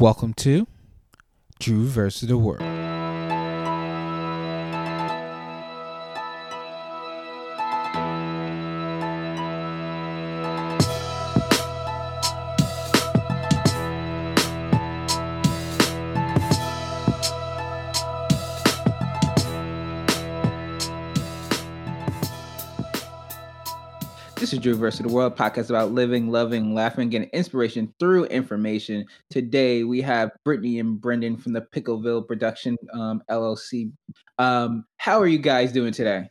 Welcome to Drew versus the World. Drew versus the World podcast about living, loving, laughing, getting inspiration through information. Today we have Brittany and Brendan from the Pickleville Production um, LLC. Um, how are you guys doing today?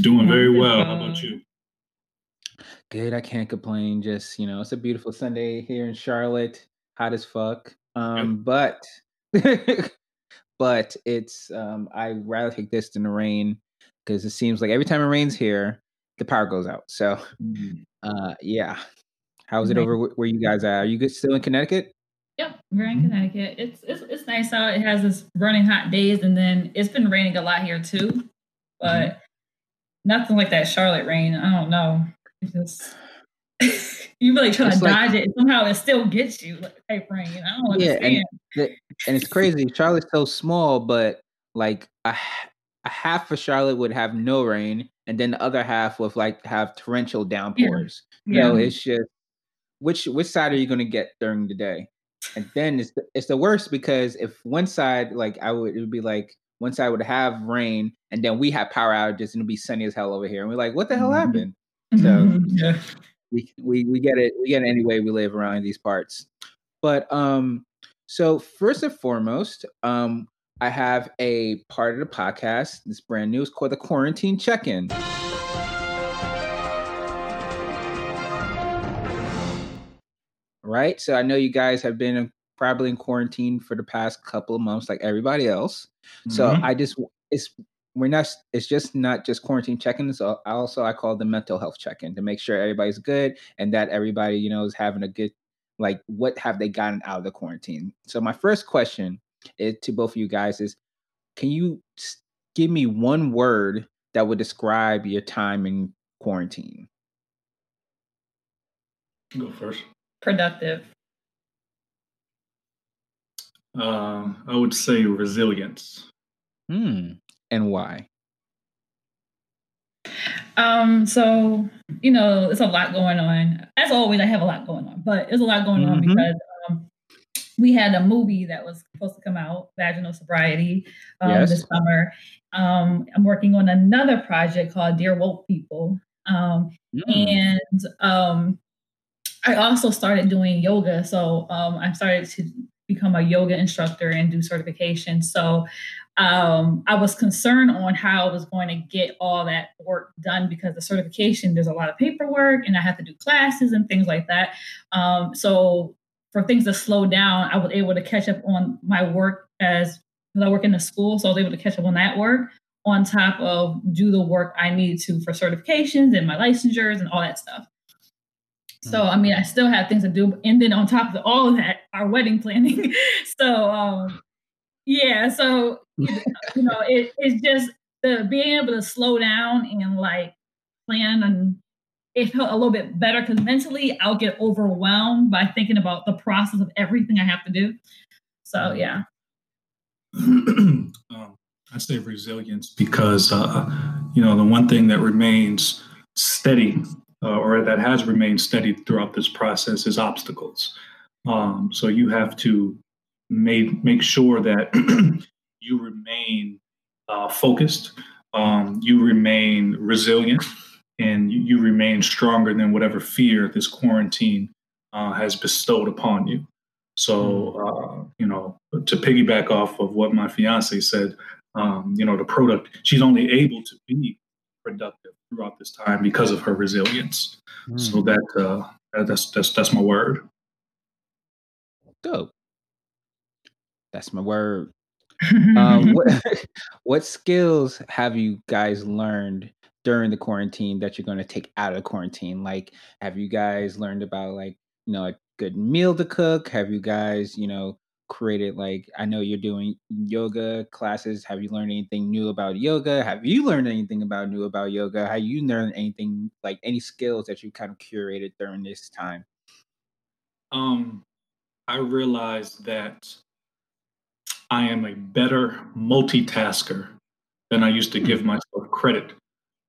Doing very well. How about you? Good. I can't complain. Just you know, it's a beautiful Sunday here in Charlotte. Hot as fuck. Um, but but it's um, I rather take this than the rain because it seems like every time it rains here, the power goes out. So, mm-hmm. uh, yeah. How's it over where you guys are? Are you still in Connecticut? Yep, we're in mm-hmm. Connecticut. It's it's it's nice out. It has this running hot days, and then it's been raining a lot here too, mm-hmm. but nothing like that Charlotte rain. I don't know. It's just you really trying It's to like- dodge it. Somehow it still gets you like type rain. I don't Yeah, understand. and- And it's crazy. Charlotte's so small, but like a, a half of Charlotte would have no rain, and then the other half would like have torrential downpours. yeah, So it's just which which side are you going to get during the day? And then it's the, it's the worst because if one side like I would it would be like one side would have rain and then we have power outages and it'd be sunny as hell over here and we're like what the hell Mhm. happened? so- yeah. we we we get it we get it any way we live around these parts but um so first and foremost um i have a part of the podcast this brand new it's called the quarantine check-in right so i know you guys have been probably in quarantine for the past couple of months like everybody else so Mhm. I just it's we're not it's just not just quarantine check-in. So I also I call the mental health check-in to make sure everybody's good and that everybody, you know, is having a good like what have they gotten out of the quarantine. So my first question to both of you guys is can you give me one word that would describe your time in quarantine? Go first. Productive. Uh, I would say resilience. Hmm. And why? Um, so you know, it's a lot going on. As always, I have a lot going on, but it's a lot going on Mhm. because we had a movie that was supposed to come out, Vaginal Sobriety, um, Yes. this summer. Um, I'm working on another project called Dear Woke People, um, Hmm. and um, I also started doing yoga. So um, I started to become a yoga instructor and do certification. So um, I was concerned on how I was going to get all that work done because the certification, there's a lot of paperwork and I have to do classes and things like that. Um, so for things to slow down, I was able to catch up on my work as I work in the school. So I was able to catch up on that work on top of do the work I need to for certifications and my licensures and all that stuff. So I mean, I still have things to do, and then on top of all of that, our wedding planning. so um, yeah, so you know, it, it's just the being able to slow down and like plan, and it felt a little bit better because mentally I'll get overwhelmed by thinking about the process of everything I have to do. So yeah, um, I say resilience because uh, you know the one thing that remains steady uh, or that has remained steady throughout this process is obstacles. Um, so you have to make make sure that you remain uh, focused, um, you remain resilient, and you, you remain stronger than whatever fear this quarantine uh, has bestowed upon you. So, uh, you know, to piggyback off of what my fiance said, um, you know, the product, she's only able to be productive throughout this time because of her resilience. Hmm. So that, uh, that's, that's, that's my word. dope. That's my word. um, what what skills have you guys learned during the quarantine that you're going to take out of the quarantine? Like, have you guys learned about like you know a good meal to cook? Have you guys you know created like I know you're doing yoga classes. Have you learned anything new about yoga? Have you learned anything about new about yoga? Have you learned anything like any skills that you kind of curated during this time? Um, I realized that I am a better multitasker than I used to give myself credit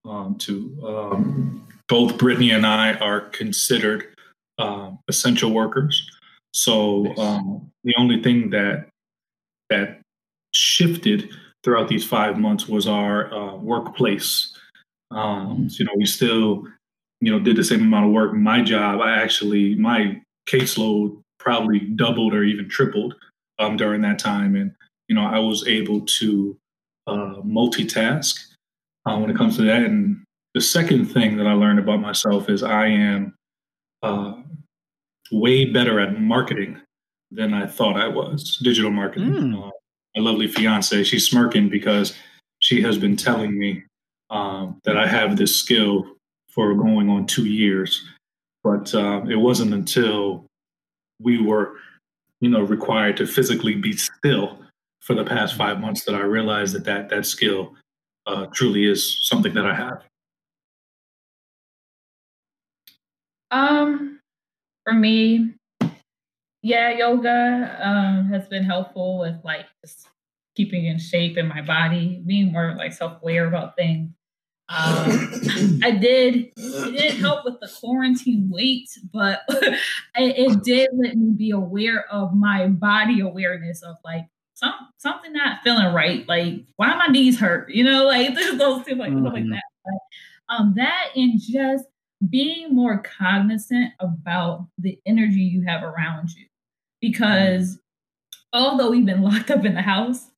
um, to. Um, both Brittany and I are considered uh, essential workers. So um, the only thing that that shifted throughout these five months was our uh, workplace. Um, so, you know, we still, you know, did the same amount of work. My job, I actually my caseload probably doubled or even tripled um, during that time, and you know, I was able to uh, multitask uh, when it comes to that. And the second thing that I learned about myself is I am uh, way better at marketing than I thought I was. Digital marketing. Mm. Uh, my lovely fiance, she's smirking because she has been telling me um, that I have this skill for going on two years, but uh, it wasn't until we were, you know, required to physically be still for the past five months that I realized that that, that skill uh, truly is something that I have. Um, for me, yeah, yoga um, has been helpful with like just keeping in shape in my body, being more like self aware about things. Um, I did. It did help with the quarantine weight, but it, it did let me be aware of my body awareness of like some something not feeling right. Like why my knees hurt? You know, like those things like mm-hmm. like that. But, um, that and just being more cognizant about the energy you have around you. Because although we've been locked up in the house,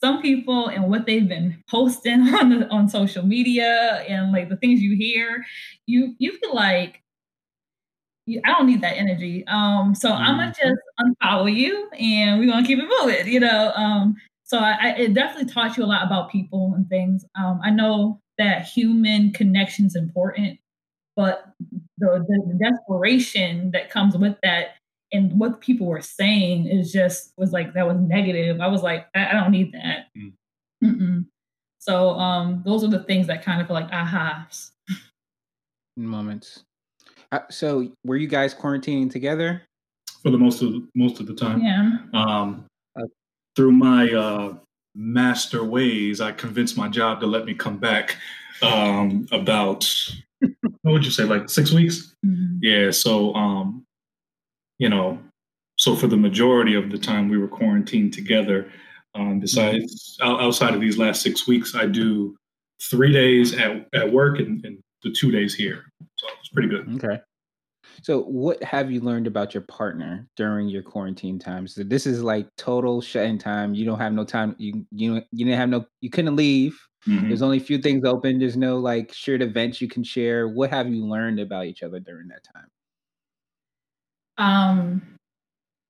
some people and what they've been posting on the, on social media and like the things you hear, you you feel like I don't need that energy. Um, so mm-hmm. I'm gonna just unfollow you, and we're gonna keep it moving. You know. Um, so I, I, it definitely taught you a lot about people and things. Um, I know that human connection is important, but the, the, desperation that comes with that and what people were saying is just was like that was negative. I was like, I, I don't need that. Mm. So um, those are the things that kind of feel like ahas moments. Uh, so were you guys quarantining together? For the most of most of the time. Yeah. Um, uh, through my uh, master ways, I convinced my job to let me come back um, about what would you say, like six weeks? Mm-hmm. Yeah. So, um, you know, so for the majority of the time we were quarantined together. Um, besides, mm-hmm. outside of these last six weeks, I do three days at, at work and, and the two days here. So it's pretty good. Okay. So, what have you learned about your partner during your quarantine time? So, this is like total shut-in time. You don't have no time. You you you didn't have no. You couldn't leave. Mm-hmm. There's only a few things open. There's no like shared events you can share. What have you learned about each other during that time? Um,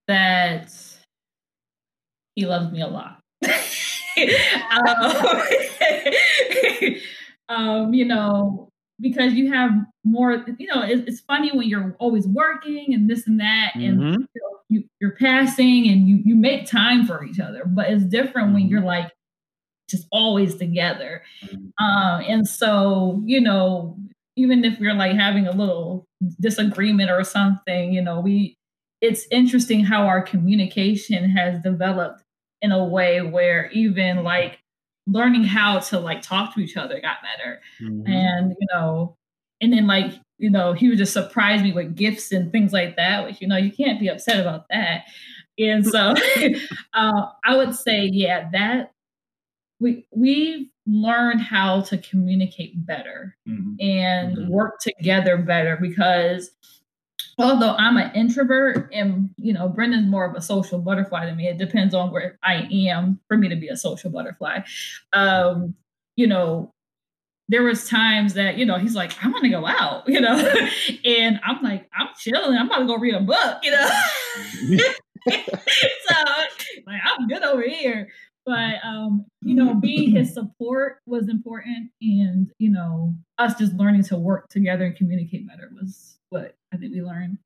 that he loves me a lot. um, um, you know, because you have more, you know, it, it's funny when you're always working and this and that, and mm-hmm. you know, you, you're passing and you you make time for each other. But it's different mm-hmm. when you're like just always together. Mm-hmm. Um, and so, you know, even if we're like having a little disagreement or something, you know, we it's interesting how our communication has developed in a way where even like learning how to like talk to each other got better. Mm-hmm. And, you know, and then like, you know, he would just surprise me with gifts and things like that, which, you know, you can't be upset about that. And so uh, I would say, yeah, that we we've learned how to communicate better mm-hmm. and mm-hmm. work together better because although I'm an introvert and you know Brendan's more of a social butterfly than me, it depends on where I am for me to be a social butterfly. Um, you know, there was times that you know he's like, I want to go out, you know, and I'm like, I'm chilling, I'm about to go read a book, you know. so like I'm good over here but um, you know, being his support was important, and you know, us just learning to work together and communicate better was what I think we learned.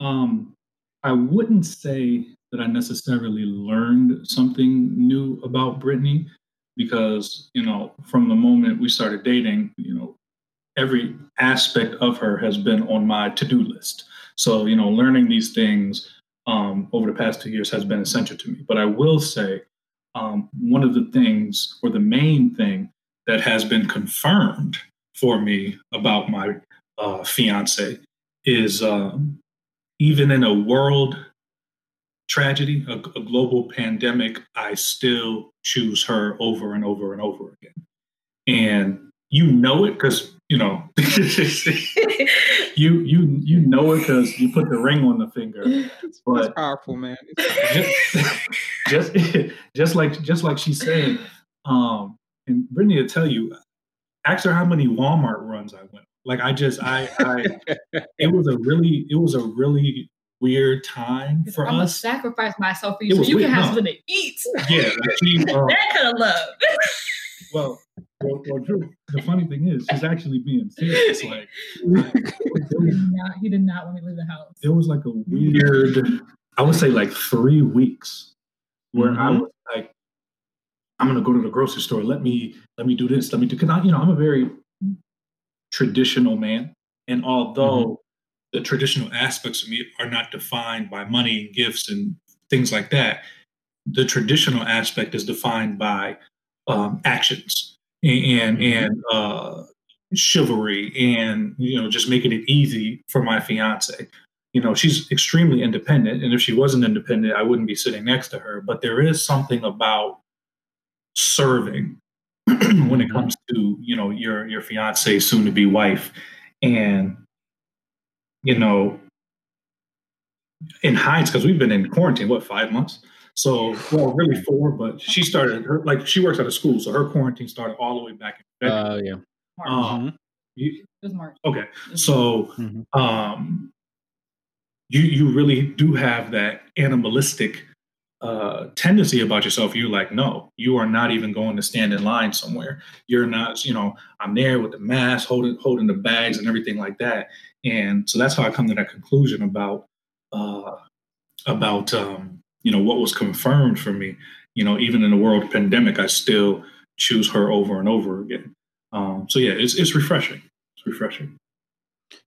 Um, I wouldn't say that I necessarily learned something new about Brittany because you know, from the moment we started dating, you know, every aspect of her has been on my to-do list. So, you know, learning these things um, over the past two years has been essential to me. But I will say, um, one of the things, or the main thing that has been confirmed for me about my uh, fiance is um, even in a world tragedy, a, a, global pandemic, I still choose her over and over and over again. And you know it because you know you you you know it because you put the ring on the finger. But it's powerful, man. Just, just just like just like she said, um, and Brittany will tell you, ask her how many Walmart runs I went. Like I just I, I it was a really it was a really weird time for I'm us. Gonna sacrifice myself for you so you weird. can have no. something to eat. Yeah, she, um, that kind of love. well, well, well, Drew, the funny thing is, she's actually being serious. Like, he, did not, he did not want me to leave the house. It was like a weird, I would say, like three weeks where mm-hmm. I was like, I'm gonna go to the grocery store. Let me let me do this. Let me do because I, you know, I'm a very traditional man, and although mm-hmm. the traditional aspects of me are not defined by money and gifts and things like that, the traditional aspect is defined by um, actions and mm-hmm. and uh, chivalry and you know just making it easy for my fiance you know she's extremely independent and if she wasn't independent i wouldn't be sitting next to her but there is something about serving when it mm-hmm. comes to you know your your fiance soon to be wife and you know in Heights because we've been in quarantine what five months so, well, really four, but she started her like she works at a school, so her quarantine started all the way back in February. Uh, yeah. Um, mm-hmm. you, March. Okay, so mm-hmm. um, you you really do have that animalistic uh, tendency about yourself. You're like, no, you are not even going to stand in line somewhere. You're not, you know, I'm there with the mask, holding holding the bags and everything like that. And so that's how I come to that conclusion about uh, about um, you know what was confirmed for me you know even in the world pandemic i still choose her over and over again um, so yeah it's, it's refreshing it's refreshing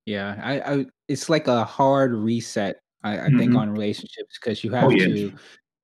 yeah I, I it's like a hard reset i, I mm-hmm. think on relationships because you have oh, yeah. to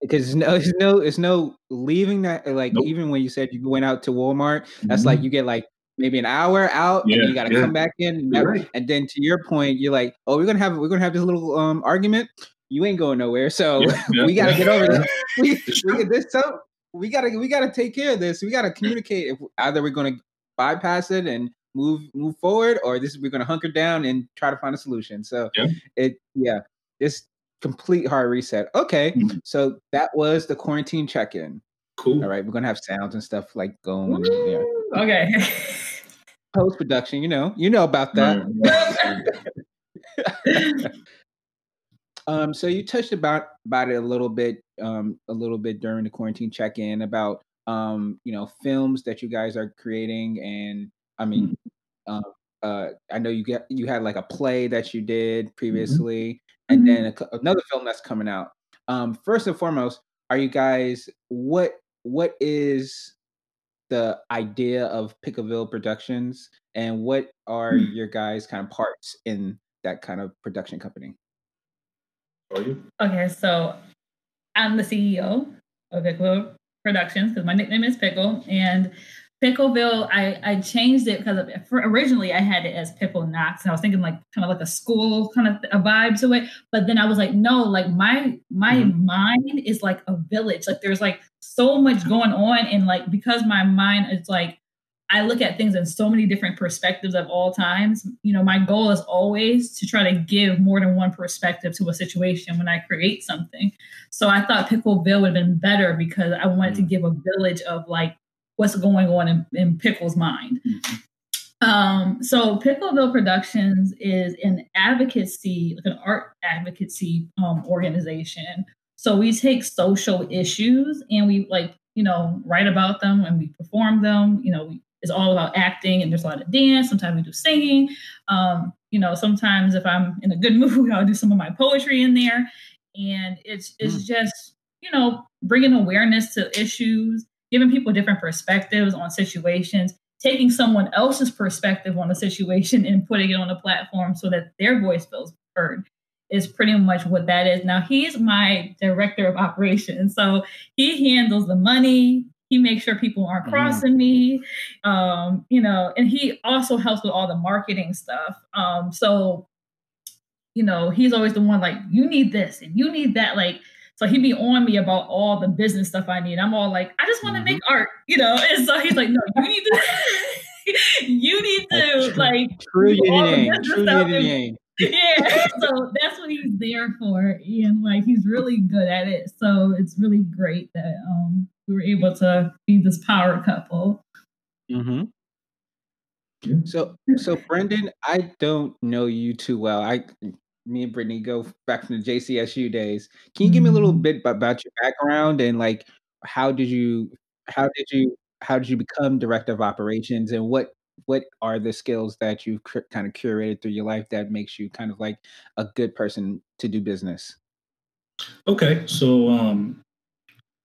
because no, it's no, it's no leaving that. Like nope. even when you said you went out to Walmart, that's mm-hmm. like you get like maybe an hour out, yeah, and you got to yeah. come back in, and, that, right. and, then to your point, you're like, oh, we're gonna have we're gonna have this little um argument you ain't going nowhere. So yeah, yeah, we got to yeah. get over this. We, we this so we gotta we gotta take care of this. We gotta communicate. If either we're gonna bypass it and move move forward, or this we're gonna hunker down and try to find a solution. So it yeah, this complete hard reset. Okay, mm-hmm. so that was the quarantine check in. Cool. All right, we're gonna have sounds and stuff like going. Yeah. Okay. Post production, you know, you know about that. Um, so you touched about about it a little bit, um, a little bit during the quarantine check-in about um, you know films that you guys are creating, and I mean, mm-hmm. um, uh, I know you get you had like a play that you did mm-hmm. previously, mm-hmm. and then a, another film that's coming out. Um, first and foremost, are you guys what what is the idea of Pickleville Productions, and what are mm-hmm. your guys' kind of parts in that kind of production company? Are you? Okay, so I'm the CEO of Pickle Productions because my nickname is Pickle. And Pickleville, I, I changed it because originally I had it as Pickle Knox, and I was thinking like kind of like a school kind of a vibe to it. But then I was like, no, like my my mm-hmm. mind is like a village. Like there's like so much going on, and like because my mind is like I look at things in so many different perspectives at all times. You know, my goal is always to try to give more than one perspective to a situation when I create something. So I thought Pickleville would have been better because I wanted to mm. give a village of like what's going on in, in Pickle's mind. Mm-hmm. Um, so Pickleville Productions is an advocacy, like an art advocacy um, organization. So we take social issues and we like you know write about them and we perform them. You know we is all about acting and there's a lot of dance. Sometimes we do singing. Um, you know, sometimes if I'm in a good mood, I'll do some of my poetry in there. And it's it's mm. just you know bringing awareness to issues, giving people different perspectives on situations, taking someone else's perspective on a situation and putting it on a platform so that their voice feels heard. is pretty much what that is. Now he's my director of operations, so he handles the money. He makes sure people aren't mm-hmm. crossing mm-hmm. me, um, you know, and he also helps with all the marketing stuff. Um, so, you know, he's always the one like, you need this and you need that, like. So he'd be on me about all the business stuff I need. I'm all like, I just want to mm-hmm. make art, you know. And so he's like, no, you need to, you need to true, like true yin true yin yeah, so that's what he's there for, and like he's really good at it. So it's really great that um we were able to be this power couple. Mm-hmm. So, so Brendan, I don't know you too well. I, me and Brittany go back from the JCSU days. Can you give me a little mm-hmm. bit about your background and like how did you, how did you, how did you become director of operations, and what what are the skills that you've cr- kind of curated through your life that makes you kind of like a good person to do business? Okay, so um,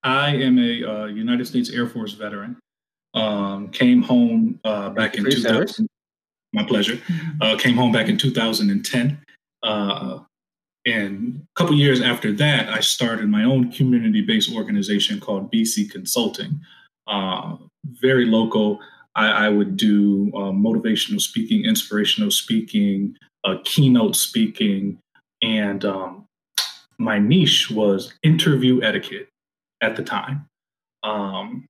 I am a uh, United States Air Force veteran. Um, came home uh, back in 2000. My pleasure. Uh, came home back in 2010. Uh, and a couple years after that, I started my own community-based organization called BC Consulting. Uh, very local. I, I would do uh, motivational speaking, inspirational speaking, uh, keynote speaking, and um, my niche was interview etiquette at the time. Um,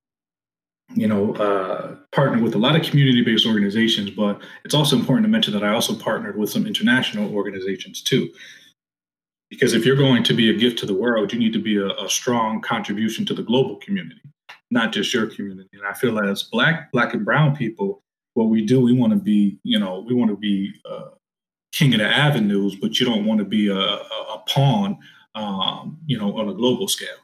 you know, uh, partnered with a lot of community-based organizations, but it's also important to mention that I also partnered with some international organizations too. Because if you're going to be a gift to the world, you need to be a, a strong contribution to the global community not just your community. And I feel as black, black and brown people, what we do, we want to be, you know, we want to be uh, king of the avenues, but you don't want to be a, a, a pawn, um, you know, on a global scale.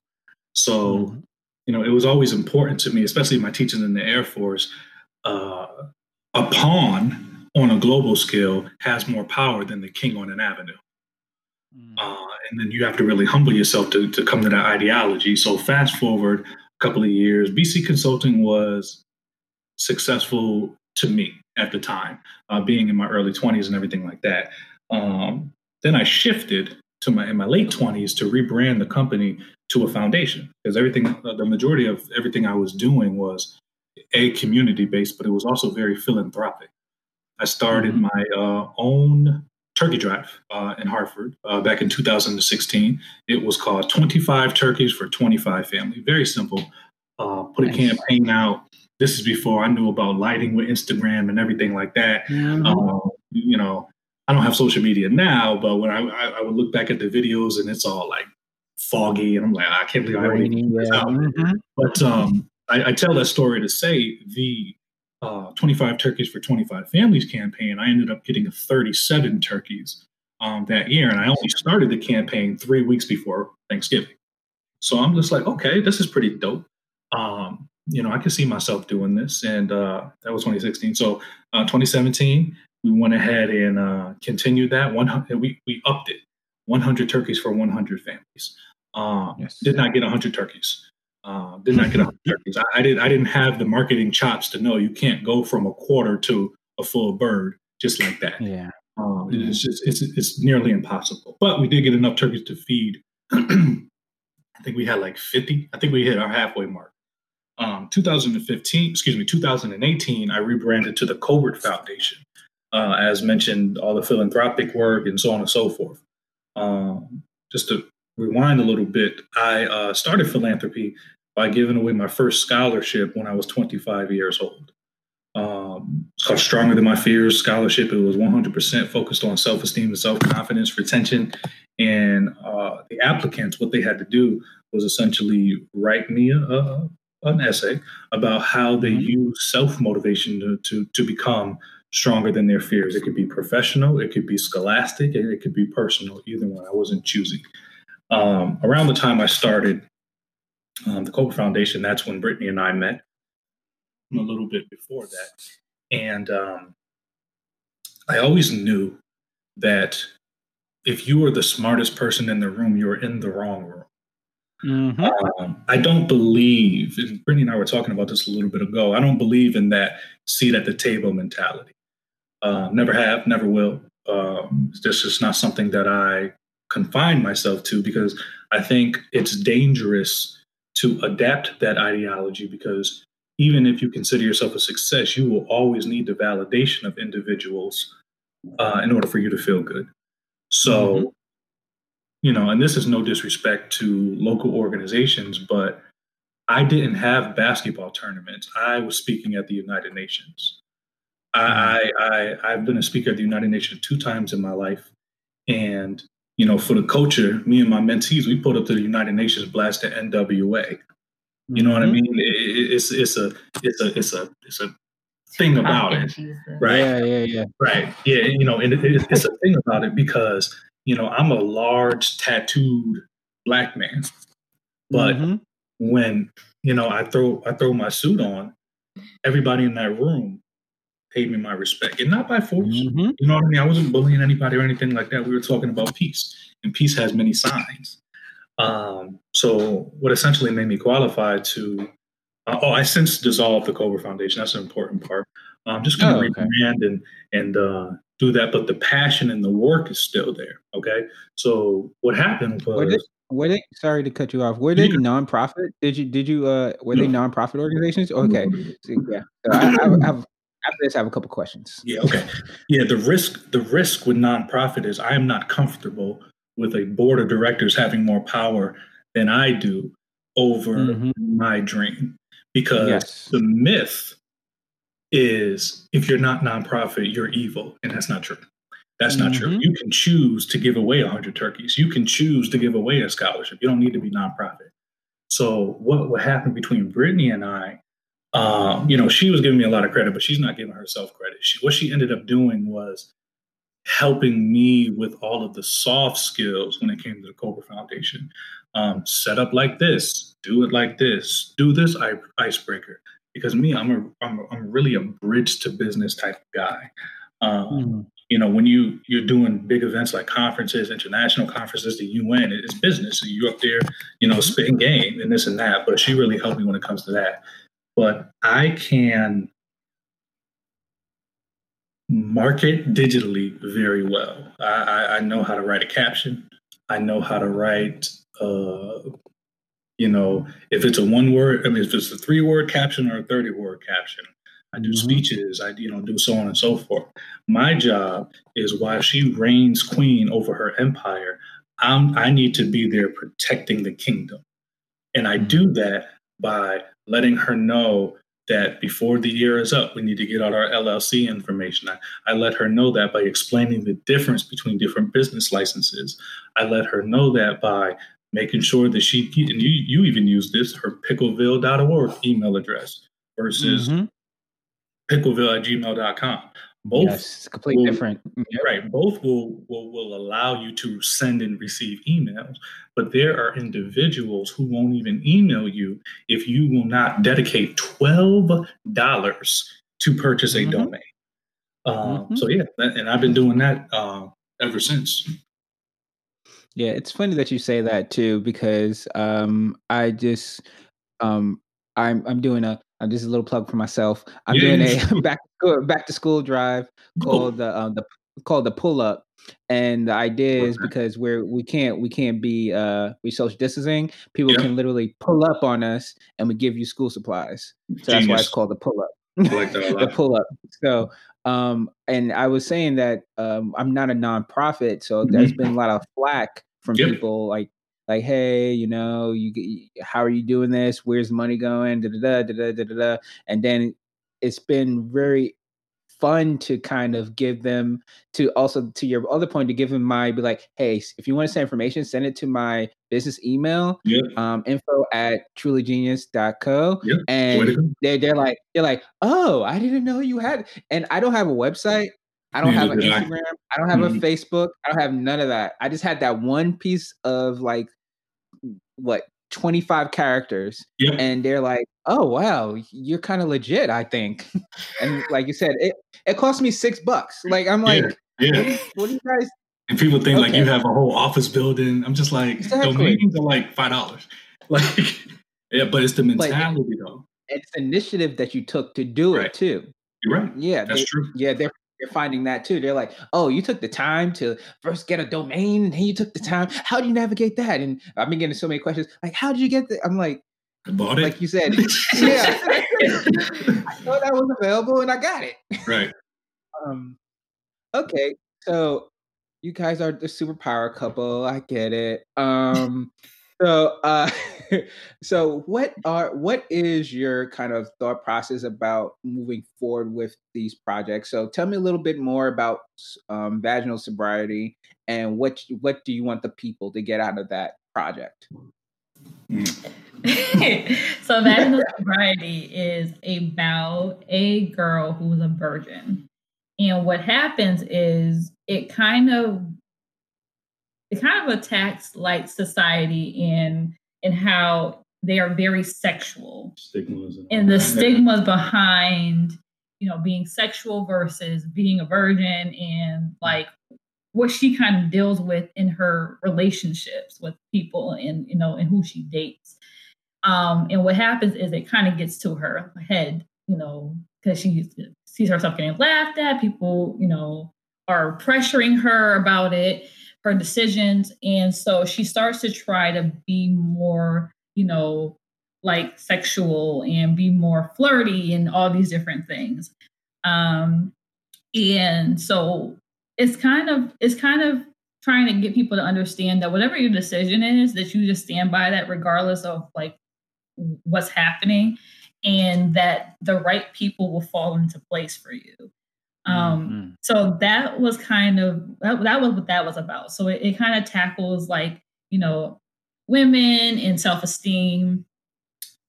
So, mm-hmm. you know, it was always important to me, especially my teaching in the Air Force. Uh, a pawn on a global scale has more power than the king on an avenue. Mm. Uh, and then you have to really humble yourself to, to come to that ideology. So fast forward a couple of years. BC Consulting was successful to me at the time, uh, being in my early 20s and everything like that. Um, then I shifted to my in my late 20s to rebrand the company to a foundation because everything, the majority of everything I was doing was a community based, but it was also very philanthropic. I started mm-hmm. my uh, own turkey drive uh, in Hartford uh, back in 2016. It was called 25 Turkeys for 25 Family. Very simple. Uh, put nice. a campaign out. This is before I knew about lighting with Instagram and everything like that. Mm-hmm. Uh, you know, I don't have social media now, but when I, I, I, would look back at the videos and it's all like foggy, and I'm like, I can't believe I already yeah. mm-hmm. But um, I, I tell that story to say the uh, 25 turkeys for 25 families campaign, I ended up getting 37 turkeys um, that year. And I only started the campaign three weeks before Thanksgiving. So I'm just like, okay, this is pretty dope. Um, you know, I can see myself doing this. And uh, that was 2016. So uh, 2017, we went ahead and uh, continued that. One, we, we upped it 100 turkeys for 100 families. Um, yes. Did not get 100 turkeys. Uh, did not get 100 turkeys. I, I, did. I didn't have the marketing chops to know you can't go from a quarter to a full bird just like that. Yeah, um, mm-hmm. it's just it's it's nearly impossible. But we did get enough turkeys to feed. I think we had like 50. I think we hit our halfway mark. Um, 2015, excuse me, 2018, I rebranded to the Colbert Foundation. Uh, as mentioned, all the philanthropic work and so on and so forth. Um, just to rewind a little bit, I uh, started philanthropy by giving away my first scholarship when I was 25 years old. Um, it's called Stronger Than My Fears Scholarship. It was 100% focused on self esteem and self confidence, retention. And uh, the applicants, what they had to do was essentially write me a, a, an essay about how they mm-hmm. use self motivation to, to, to become stronger than their fears. It could be professional, it could be scholastic, and it could be personal, either one. I wasn't choosing um, around the time I started um, the Colbert Foundation, that's when Brittany and I met a little bit before that. And um, I always knew that if you were the smartest person in the room, you were in the wrong room. Mm-hmm. Um, I don't believe, and Brittany and I were talking about this a little bit ago, I don't believe in that seat at the table mentality. Uh, never have, never will. Um, this is not something that I confine myself to because I think it's dangerous to adapt that ideology because even if you consider yourself a success, you will always need the validation of individuals uh, in order for you to feel good. So, mm-hmm. you know, and this is no disrespect to local organizations, but I didn't have basketball tournaments. I was speaking at the United Nations. I, mm-hmm. I, I have been a speaker at the United Nations two times in my life, and you know, for the culture, me and my mentees, we pulled up to the United Nations blast the NWA. You know what I mm-hmm. mean? It, it's it's a it's a it's a it's a thing about it, right? Yeah, yeah, yeah. Right, yeah. You know, and it, it's a thing about it because you know I'm a large tattooed black man, but mm-hmm. when you know I throw I throw my suit on, everybody in that room paid me my respect, and not by force. Mm-hmm. You know what I mean? I wasn't bullying anybody or anything like that. We were talking about peace, and peace has many signs. Um, so, what essentially made me qualify to uh, oh, I since dissolved the Cobra Foundation. That's an important part. I'm um, just going to oh, okay. rebrand and and uh, do that, but the passion and the work is still there. Okay, so what happened was. Were they, were they sorry to cut you off? Were they yeah. nonprofit? Did you did you uh were no. they nonprofit organizations? Okay, so, yeah. So I, I, have after this, I have a couple questions. Yeah. Okay. Yeah. The risk the risk with nonprofit is I am not comfortable with a board of directors having more power than I do over mm-hmm. my dream because yes. the myth is if you're not nonprofit, you're evil, and that's not true. That's not mm-hmm. true. You can choose to give away 100 turkeys. You can choose to give away a scholarship. You don't need to be nonprofit. So what what happened between Brittany and I? Um, you know, she was giving me a lot of credit, but she's not giving herself credit. She, what she ended up doing was helping me with all of the soft skills when it came to the Cobra Foundation. Um, set up like this, do it like this, do this icebreaker. Because me, I'm a, I'm, a, I'm really a bridge to business type of guy. Um, mm. You know, when you you're doing big events like conferences, international conferences, the UN, it's business. So you're up there, you know, spitting game and this and that. But she really helped me when it comes to that. But I can market digitally very well. I, I, know how to write a caption. I know how to write, uh, you know, if it's a one word, I mean, if it's a three word caption or a 30 word caption. I do mm-hmm. speeches, I, you know, do so on and so forth. My job is while she reigns queen over her empire, I'm, I need to be there protecting the kingdom. And I do mm-hmm. that by letting her know that before the year is up, we need to get out our LLC information. I, I let her know that by explaining the difference between different business licenses. I let her know that by making sure that she, and you, you even use this, her pickleville.org email address versus mm-hmm. pickleville at gmail.com. Both yes, completely will, different. Yep. Right. Both will, will will allow you to send and receive emails, but there are individuals who won't even email you if you will not dedicate twelve dollars to purchase a mm-hmm. domain. Um, mm-hmm. So yeah, and I've been doing that uh, ever since. Yeah, it's funny that you say that too because um, I just um, I'm I'm doing a uh, this is a little plug for myself. I'm yeah. doing a back back to school drive called the uh, the called the pull up, and the idea is because we're we can't we can't be uh we social distancing. People yeah. can literally pull up on us, and we give you school supplies. So Genius. that's why it's called the pull up. Like the pull up. So um, and I was saying that um, I'm not a nonprofit, so mm-hmm. there's been a lot of flack from yep. people like like, hey, you know, you how are you doing this? Where's money going? Da da da da da da da. And then it's been very fun to kind of give them to also to your other point to give them my be like hey if you want to send information send it to my business email yep. um info at trulygenius.co yep. and they're, they're like they're like oh i didn't know you had and i don't have a website I don't have an Instagram. I don't have mm-hmm. a Facebook. I don't have none of that. I just had that one piece of like what 25 characters yep. and they're like oh wow you're kind of legit i think and like you said it it cost me six bucks like i'm like yeah, yeah. What, do you, guys and people think okay. like you have a whole office building i'm just like exactly. domains are like five dollars like yeah but it's the mentality though it's initiative that you took to do right. it too you're right yeah that's they, true yeah they're they're finding that too. They're like, "Oh, you took the time to first get a domain, and then you took the time. How do you navigate that?" And I've been getting so many questions, like, "How did you get that?" I'm like, I bought it. like you said, yeah, I thought that was available, and I got it. right. Um, okay, so you guys are the superpower couple. I get it. Um, so, uh, so what are what is your kind of thought process about moving forward with these projects? So, tell me a little bit more about um, vaginal sobriety and what what do you want the people to get out of that project? so, vaginal sobriety is about a girl who's a virgin, and what happens is it kind of it kind of attacks like society in in how they are very sexual. Stigmas and the stigmas behind you know being sexual versus being a virgin and like what she kind of deals with in her relationships with people and you know and who she dates. Um and what happens is it kind of gets to her head you know because she sees herself getting laughed at people you know are pressuring her about it her decisions. And so she starts to try to be more, you know, like sexual and be more flirty and all these different things. Um, and so it's kind of it's kind of trying to get people to understand that whatever your decision is, that you just stand by that regardless of like what's happening and that the right people will fall into place for you. Um, mm-hmm. So that was kind of that, that, was what that was about. So it, it kind of tackles like you know women and self esteem.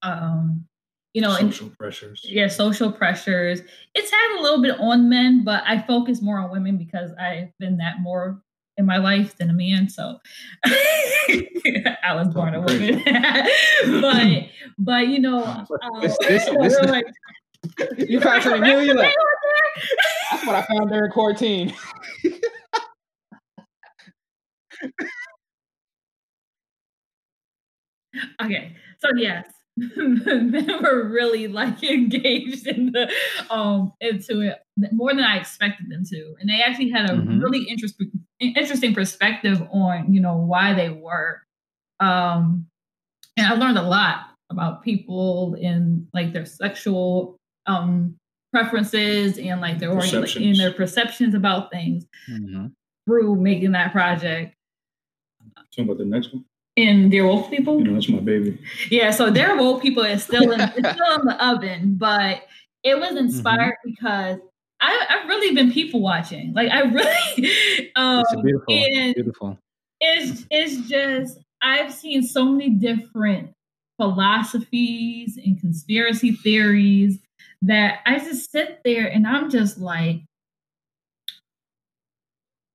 Um, you know, social and, pressures. Yeah, social pressures. It's had a little bit on men, but I focus more on women because I've been that more in my life than a man. So I was born a woman. but but you know, um, this, this, this, like, you found something new. You like that's what I found during quarantine. okay, so yes, men were really like engaged in the um into it more than I expected them to, and they actually had a mm-hmm. really interesting interesting perspective on you know why they were. Um, and I learned a lot about people in like their sexual um preferences and like their perceptions. and their perceptions about things mm-hmm. through making that project. Talking about the next one. In Dear Woke People. You know, that's my baby. Yeah, so Dear Woke People is still in it's still in the oven, but it was inspired mm-hmm. because I, have really been people watching. Like I really um it's beautiful. And beautiful. It's it's just I've seen so many different philosophies and conspiracy theories that I just sit there and I'm just like,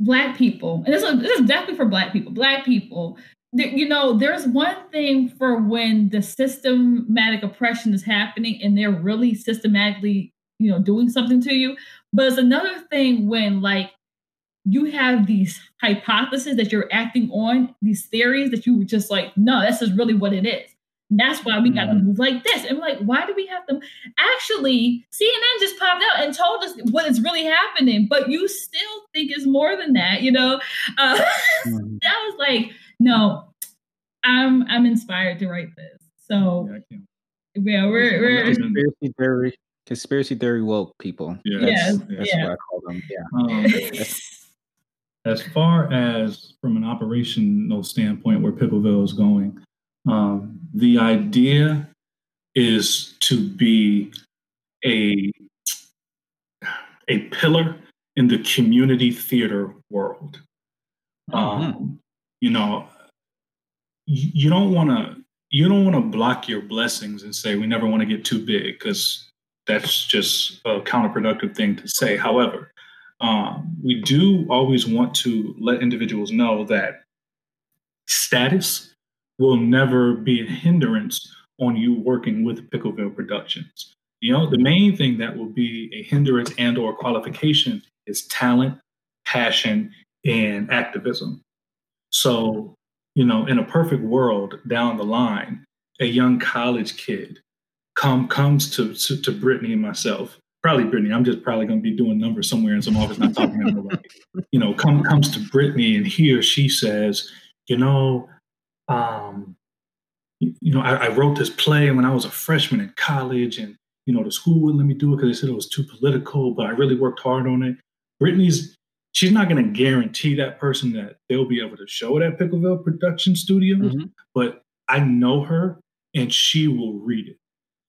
black people, and this is, this is definitely for black people, black people. You know, there's one thing for when the systematic oppression is happening and they're really systematically, you know, doing something to you. But it's another thing when like you have these hypotheses that you're acting on, these theories that you were just like, no, this is really what it is. That's why we got to mm-hmm. move like this. And like, why do we have them? Actually, CNN just popped out and told us what is really happening, but you still think it's more than that, you know? Uh, mm-hmm. that was like, no, I'm I'm inspired to write this. So yeah, yeah we're, we're conspiracy theory, conspiracy theory woke people. Yeah, that's, that's yeah. what I call them. Yeah. Um, as far as from an operational standpoint, where Pickleville is going. Um, the idea is to be a a pillar in the community theater world. Mm-hmm. Um, you know, you, you don't want to you don't want to block your blessings and say we never want to get too big because that's just a counterproductive thing to say. However, um, we do always want to let individuals know that status will never be a hindrance on you working with Pickleville Productions. You know, the main thing that will be a hindrance and or qualification is talent, passion, and activism. So, you know, in a perfect world down the line, a young college kid come comes to, to, to Brittany and myself probably Brittany. I'm just probably going to be doing numbers somewhere in some office, not talking to. You know, come comes to Brittany, and he or she says, you know, um, you, know, I, I, wrote this play when I was a freshman in college, and you know, the school wouldn't let me do it because they said it was too political. But I really worked hard on it. Brittany's she's not going to guarantee that person that they'll be able to show it at Pickleville Production Studios, mm-hmm. but I know her, and she will read it.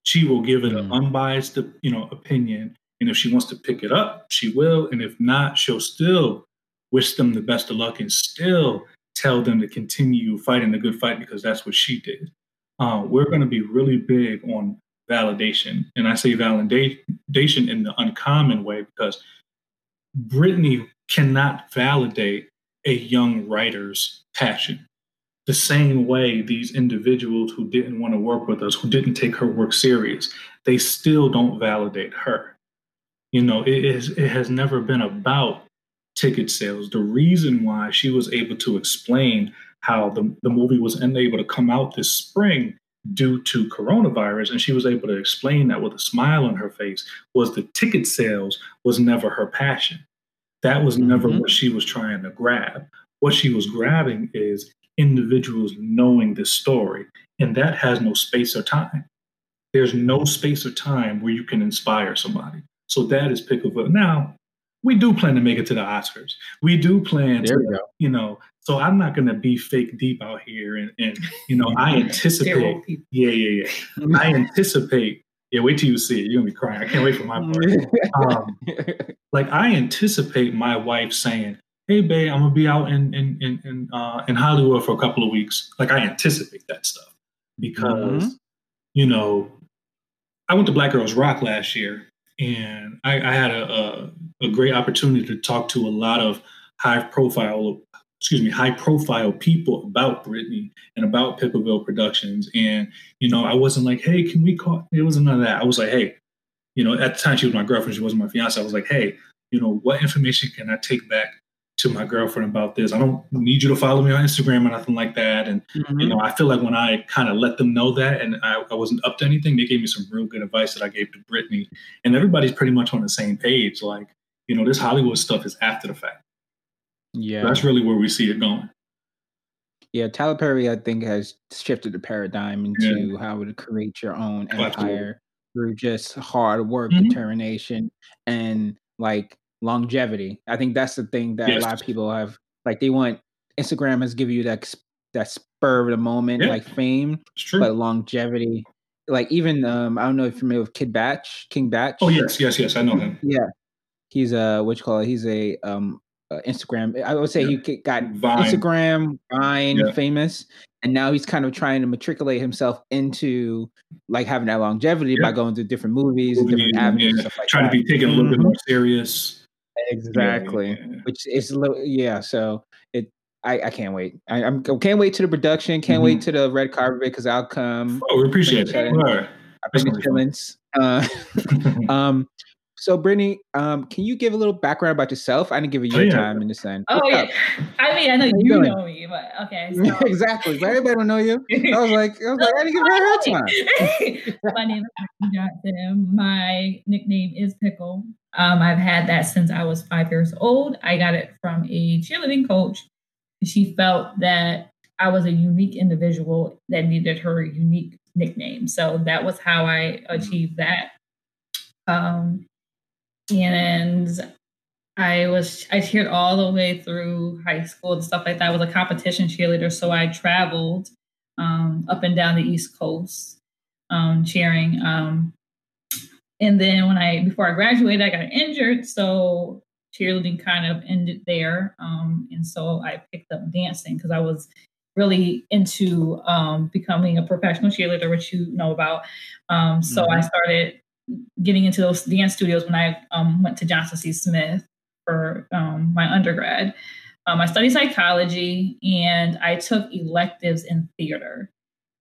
She will give it mm-hmm. an unbiased, you know, opinion. And if she wants to pick it up, she will. And if not, she'll still wish them the best of luck and still tell them to continue fighting the good fight because that's what she did. Uh, we're going to be really big on validation. And I say validation in the uncommon way because Brittnee cannot validate a young writer's passion. The same way these individuals who didn't want to work with us, who didn't take her work serious, they still don't validate her. You know, it, is, it has never been about ticket sales. The reason why she was able to explain how the, the movie was unable to come out this spring due to coronavirus and she was able to explain that with a smile on her face was the ticket sales was never her passion that was never mm-hmm. what she was trying to grab what she was grabbing is individuals knowing this story and that has no space or time there's no space or time where you can inspire somebody so that is Pickleville. Now, we do plan to make it to the Oscars. We do plan there to, you know, so I'm not going to be fake deep out here. And, and you know, I anticipate, yeah, yeah, yeah. I anticipate, yeah, wait till you see it. You're going to be crying. I can't wait for my part. Um, like, I anticipate my wife saying, hey, babe, I'm going to be out in, in, in, in, uh, in Hollywood for a couple of weeks. Like, I anticipate that stuff because, mm-hmm. you know, I went to Black Girls Rock last year and I, I had a, a, a, great opportunity to talk to a lot of high profile, excuse me, high profile people about Brittnee and about Pickleville Productions. And you know, I wasn't like, hey, can we call? It wasn't none of that. I was like, hey, you know, at the time she was my girlfriend, she wasn't my fiance. I was like, hey, you know, what information can I take back to my girlfriend about this. I don't need you to follow me on Instagram or nothing like that. And mm-hmm. you know, I feel like when I kind of let them know that and I, I, wasn't up to anything, they gave me some real good advice that I gave to Brittnee. And everybody's pretty much on the same page. Like, you know, this Hollywood stuff is after the fact. Yeah. that's really where we see it going. Yeah, Tyler Perry, I think, has shifted the paradigm into yeah. how to create your own empire Absolutely. through just hard work, mm-hmm. determination, and like longevity. I think that's the thing that yes. a lot of people have like they want Instagram has given you that that spur of the moment yeah. like fame, but longevity. Like even um I don't know if you're familiar with Kid Batch, King Bach. Oh yes, yes, yes, I know him. Yeah, he's a what you call it? He's a um uh, Instagram. I would say yeah. he got Vine. Instagram, Vine, yeah. famous, and now he's kind of trying to matriculate himself into like having that longevity yeah. by going through different movies, Movie, different avenues, like trying that. to be taken a little bit mm-hmm. more serious. Exactly. Yeah, yeah. Which is a little yeah. So it I, I can't wait. I, I'm can't wait to the production. Can't mm-hmm. wait to the red carpet because I'll come. Oh, we appreciate it. I bring feelings. Uh, um, so, Brittnee, um, can you give a little background about yourself? I didn't give you your oh, yeah. time in the sense. Oh What's yeah, up? I mean, I know you, you know me, but okay. So. exactly, but everybody don't know you. I was like, I was like, I didn't give her her time. My name is Johnson. My nickname is Pickle. Um, I've had that since I was five years old. I got it from a cheerleading coach. She felt that I was a unique individual that needed her unique nickname. So that was how I achieved that. Um, and I was I cheered all the way through high school and stuff like that. I was a competition cheerleader, so I traveled um, up and down the East Coast um, cheering. Um, and then when I before I graduated, I got injured, so cheerleading kind of ended there. Um, and so I picked up dancing because I was really into um, becoming a professional cheerleader, which you know about. Um, so mm-hmm. I started getting into those dance studios when I um, went to Johnson C. Smith for um, my undergrad. Um, I studied psychology and I took electives in theater.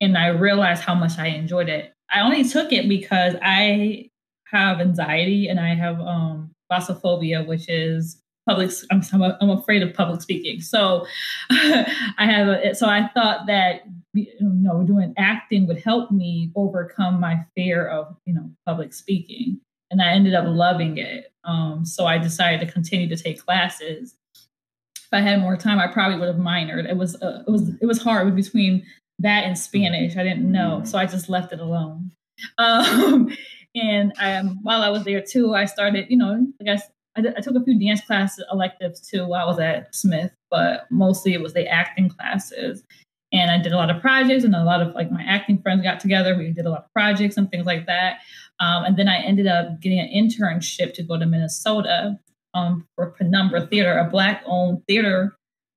And I realized how much I enjoyed it. I only took it because I have anxiety and I have um, glossophobia, which is public. I'm, I'm afraid of public speaking. So I have. A, so I thought that you know doing acting would help me overcome my fear of you know public speaking. and I ended up loving it. Um, so I decided to continue to take classes. If I had more time, I probably would have minored. It was uh, it was it was hard between that and Spanish. I didn't know, so I just left it alone. Um, and um, while I was there too, I started, you know, I guess I, I took a few dance class electives too while I was at Smith, but mostly it was the acting classes. And I did a lot of projects, and a lot of like my acting friends got together. We did a lot of projects and things like that. Um, and then I ended up getting an internship to go to Minnesota um, for Penumbra Theater, a Black-owned theater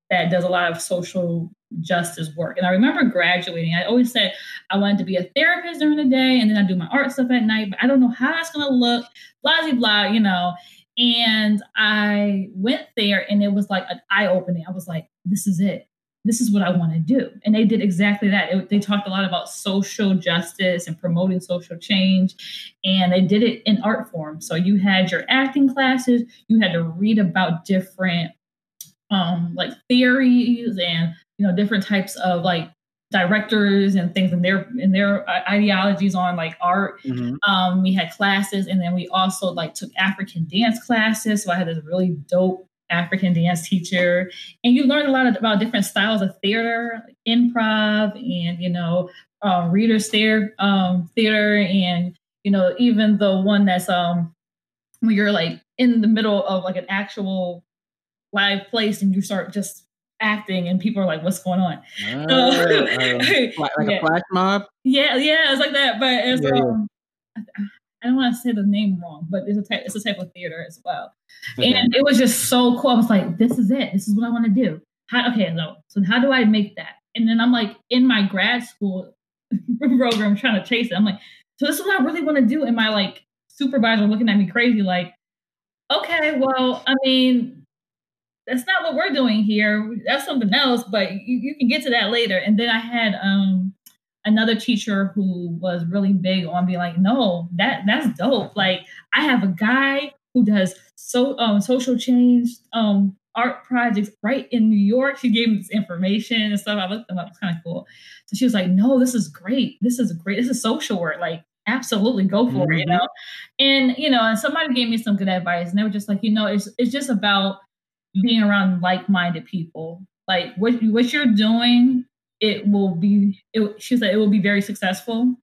that does a lot of social justice work. And I remember graduating. I always said I wanted to be a therapist during the day, and then I do my art stuff at night. But I don't know how that's going to look. Blah blah blah. You know. And I went there, and it was like an eye opening. I was like, "This is it this is what I want to do. And they did exactly that. It, they talked a lot about social justice and promoting social change. And they did it in art form. So you had your acting classes, you had to read about different um, like theories and you know different types of like directors and things and their and their ideologies on like art. Mm-hmm. Um, we had classes, and then we also like took African dance classes. So I had this really dope African dance teacher, and you learn a lot about different styles of theater, like improv, and you know, um, readers theater, um, theater, and you know, even the one that's um when you're like in the middle of like an actual live place and you start just acting and people are like what's going on uh, uh, like yeah. a flash mob yeah yeah it's like that but it's yeah, um, I don't want to say the name wrong, but it's a type, it's a type of theater as well. Okay. And it was just so cool. I was like, this is it. This is what I want to do. How, okay, no. So how do I make that? And then I'm like in my grad school program trying to chase it. I'm like, so this is what I really want to do. And my like supervisor looking at me crazy, like, okay, well, I mean, that's not what we're doing here. That's something else, but you, you can get to that later. And then I had um another teacher who was really big on being like, no, that that's dope. Like I have a guy who does so um, social change um, art projects right in New York. She gave me this information and stuff. I looked them up. It's kind of cool. So she was like, no, this is great. This is great. This is social work. Like absolutely go for mm-hmm. it, you mm-hmm. know? And, you know, and somebody gave me some good advice and they were just like, you know, it's, it's just about being around like-minded people. Like what, what you're doing it will be it, she said it will be very successful.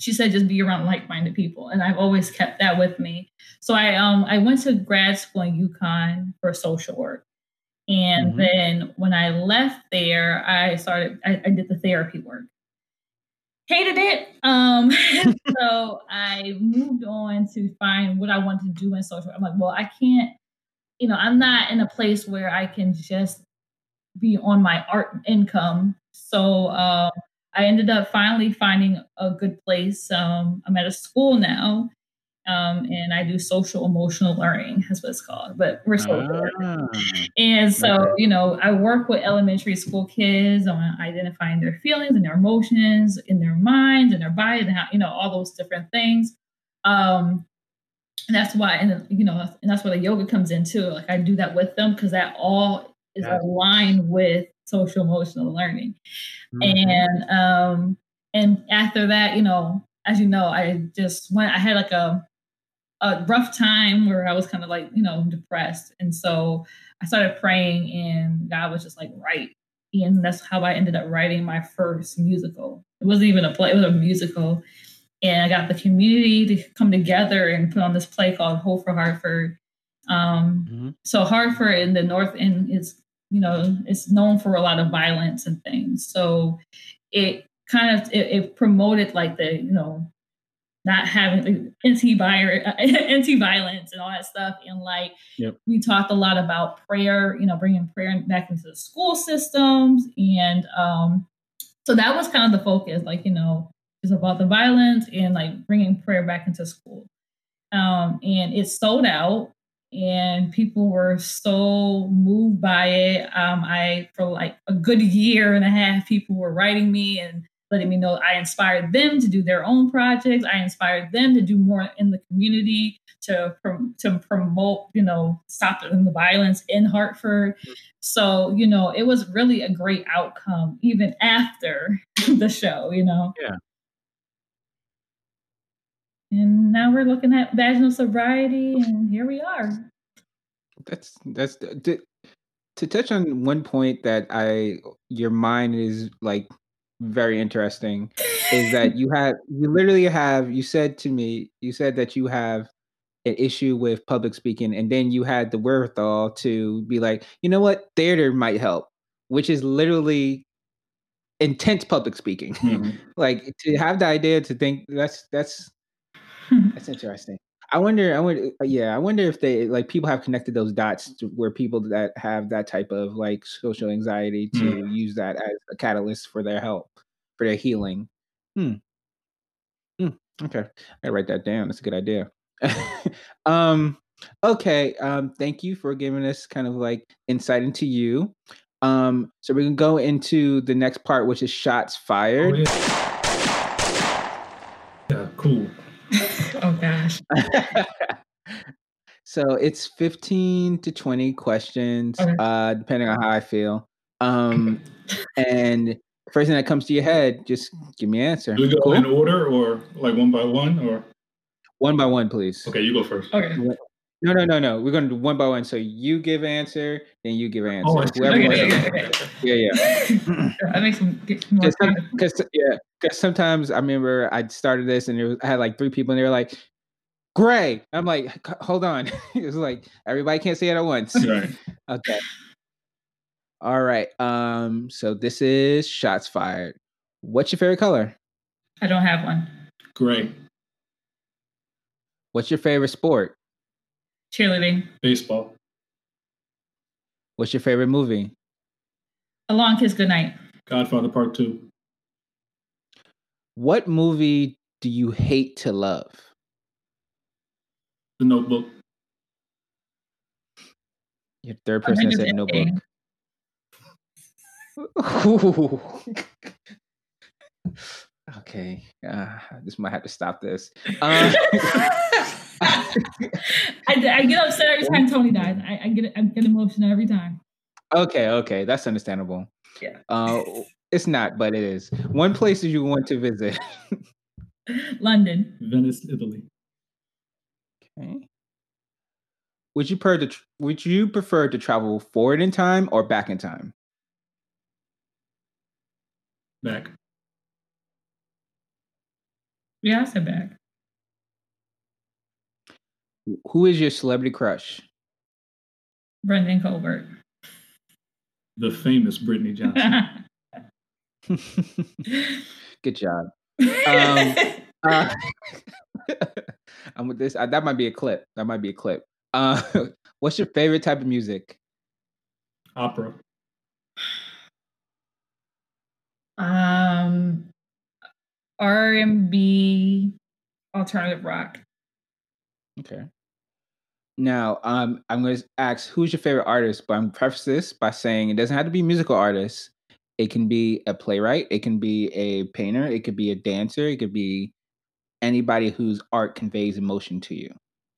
She said just be around like-minded people and i've always kept that with me. So i um i went to grad school in UConn for social work. And mm-hmm. then when i left there i started I, I did the therapy work. Hated it. Um so i moved on to find what i wanted to do in social i'm like well i can't you know i'm not in a place where i can just be on my art income so uh, I ended up finally finding a good place. Um, I'm at a school now, um, and I do social emotional learning. That's what it's called. But we're social ah, And so, okay. you know, I work with elementary school kids on identifying their feelings and their emotions in their minds and their body and how, you know, all those different things. Um, and that's why, and you know, and that's where the yoga comes in too. Like I do that with them because that all is yeah. aligned with social emotional learning. Mm-hmm. And um and after that, you know, as you know, I just went I had like a a rough time where I was kind of like, you know, depressed. And so I started praying and God was just like, right. And that's how I ended up writing my first musical. It wasn't even a play, it was a musical. And I got the community to come together and put on this play called Hope for Hartford. Um, mm-hmm. So Hartford in the North End is you know, it's known for a lot of violence and things. So it kind of it, it promoted like the you know not having anti-violence anti-violence and all that stuff and like yep. we talked a lot about prayer you know bringing prayer back into the school systems and um so that was kind of the focus like you know it's about the violence and like bringing prayer back into school um and it sold out and people were so moved by it. Um, I, for like a good year and a half, people were writing me and letting me know I inspired them to do their own projects. I inspired them to do more in the community to to promote, you know, stopping the violence in Hartford. So, you know, it was really a great outcome even after the show. You know. Yeah. And now we're looking at vaginal sobriety, and here we are. That's that's to, to touch on one point that I your mind is like very interesting is that you have you literally have you said to me you said that you have an issue with public speaking and then you had the wherewithal to be like you know what theater might help which is literally intense public speaking mm-hmm. like to have the idea to think that's that's that's interesting. I wonder i wonder uh, yeah i wonder if they like people have connected those dots to where people that have that type of like social anxiety to mm-hmm. use that as a catalyst for their help for their healing. Hmm, hmm. okay. I write that down. That's a good idea. Um okay um thank you for giving us kind of like insight into you. Um so we can go into the next part which is shots fired. Oh, yeah. yeah cool so it's 15 to 20 questions okay. uh depending on how i feel um and first thing that comes to your head just give me an answer do we go cool? in order or like one by one or one by one, please. Okay, you go first. Okay. No, no, no, no. We're going to do one by one. So you give answer, then you give answer. Oh, Whoever okay, okay, okay. Yeah, yeah. that makes some more Because yeah, because sometimes I remember I started this and was, I had like three people and they were like, "Gray." I'm like, hold on. it was like everybody can't say it at once. Right. okay. All right. Um. So this is shots fired. What's your favorite color? I don't have one. Gray. What's your favorite sport? Cheerleading. Baseball. What's your favorite movie? A Long Kiss Goodnight. Godfather Part 2. What movie do you hate to love? The Notebook. Your third person said Notebook. okay, uh, this might have to stop this. Uh, I, I, get upset every time Tony dies. I, I, get I get emotional every time. Okay, okay, that's understandable. Yeah. Uh, it's not, but it is. One place you want to visit. London. Venice, Italy. Okay. Would you prefer to would you prefer to travel forward in time or back in time? Back. Yeah, I said back. Who is your celebrity crush? Brennden Colbert. The famous Brittnee Johnson. Good job. Um, uh, I'm with this. Uh, that might be a clip. That might be a clip. Uh, what's your favorite type of music? Opera. Um, R and B, alternative rock. Okay. Now, um, I'm going to ask who's your favorite artist, but I'm preface this by saying it doesn't have to be musical artists. It can be a playwright, it can be a painter, it could be a dancer, it could be anybody whose art conveys emotion to you.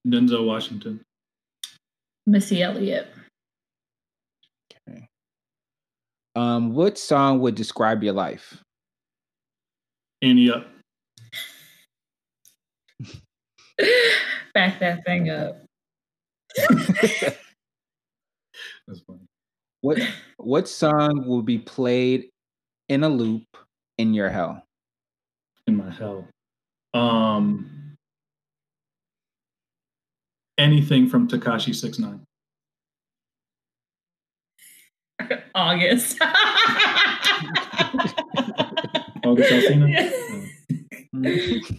Denzel Washington. Missy Elliott. Okay. Um, what song would describe your life? Ante Up. Back that thing up. That's funny. What what song will be played in a loop in your hell? In my hell. Um anything from Tekashi Six Nine. August. August Alsina?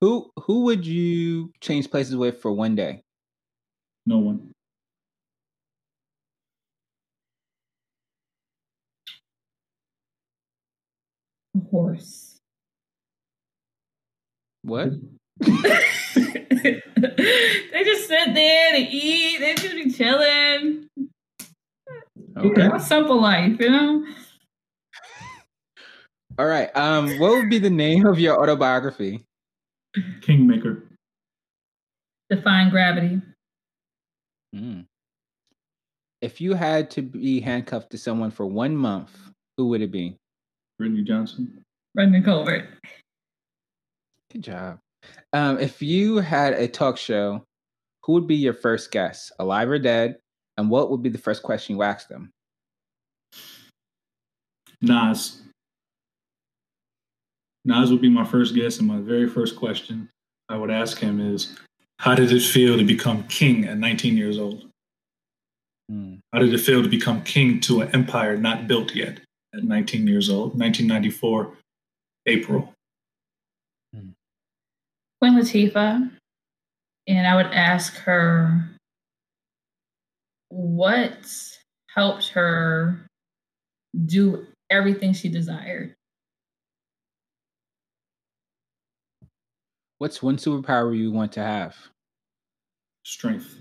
who who would you change places with for one day? No one. A horse. What? they just sit there, they eat, they just be chilling. Okay. A simple life, you know? All right. Um, what would be the name of your autobiography? Kingmaker. Define gravity. Mm. If you had to be handcuffed to someone for one month, who would it be? Brittnee Johnson. Brennden Colbert. Good job. Um, if you had a talk show, who would be your first guest, alive or dead? And what would be the first question you ask them? Nas. Nas would be my first guest, and my very first question I would ask him is, "How did it feel to become king at 19 years old? Hmm. How did it feel to become king to an empire not built yet at 19 years old? 1994, April." Queen Latifah, and I would ask her what helped her do everything she desired. What's one superpower you want to have? Strength.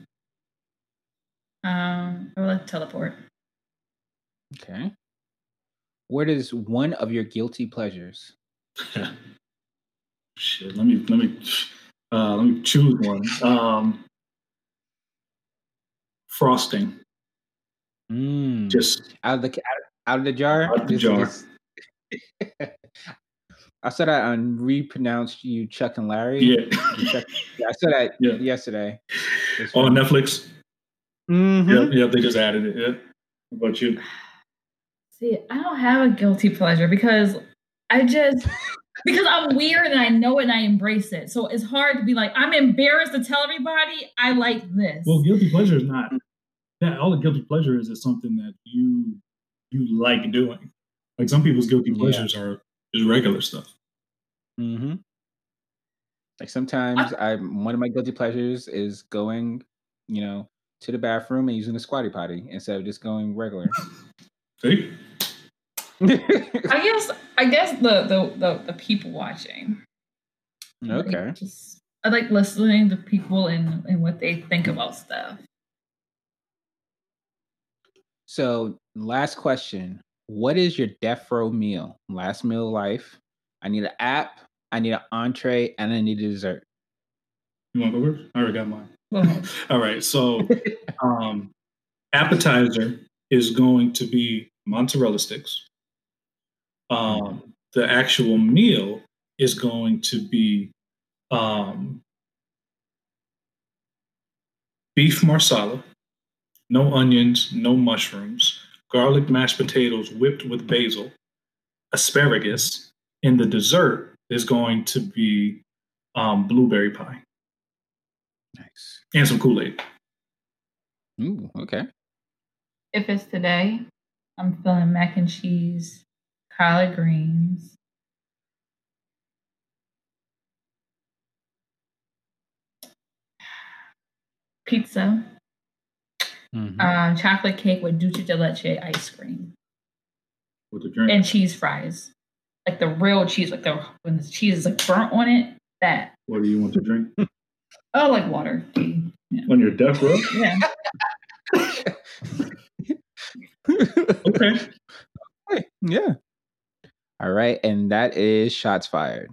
Um, I would like to teleport. Okay. What is one of your guilty pleasures? Shit, let me let me uh, let me choose one. Um, frosting. Mm. Just out of the out of the jar. Out of the jar. Just, I said I um, repronounced you Chuck and Larry. Yeah, Chuck, yeah I said that yeah. yesterday. On Netflix. Mm-hmm. Yep, yep. They just added it. Yep. What about you? See, I don't have a guilty pleasure because I just because I'm weird and I know it and I embrace it. So it's hard to be like, I'm embarrassed to tell everybody I like this. Well, guilty pleasure is not that all the guilty pleasure is is something that you you like doing. Like some people's guilty pleasures yeah. are just regular stuff. Mm-hmm. Like sometimes I, I one of my guilty pleasures is going, you know, to the bathroom and using the squatty potty instead of just going regular. See? I guess I guess the the the, the people watching. Okay. Like just I like listening to people and and what they think about stuff. So, last question: What is your death row meal? Last meal of life. I need an app. I need an entree, and I need a dessert. You want to go first? I already got mine. All right. So, um, appetizer is going to be mozzarella sticks. Um, the actual meal is going to be um, beef marsala, no onions, no mushrooms, garlic mashed potatoes whipped with basil, asparagus, and the dessert is going to be um, blueberry pie. Nice. And some Kool Aid. Ooh, okay. If it's today, I'm feeling mac and cheese, collard greens. Pizza, mm-hmm. um, chocolate cake with dulce de leche ice cream, with the drink, and cheese fries, like the real cheese, like the when the cheese is like burnt on it. That. What do you want to drink? oh, like water. Yeah. On your death row. Yeah. okay. Yeah. All right, and that is shots fired.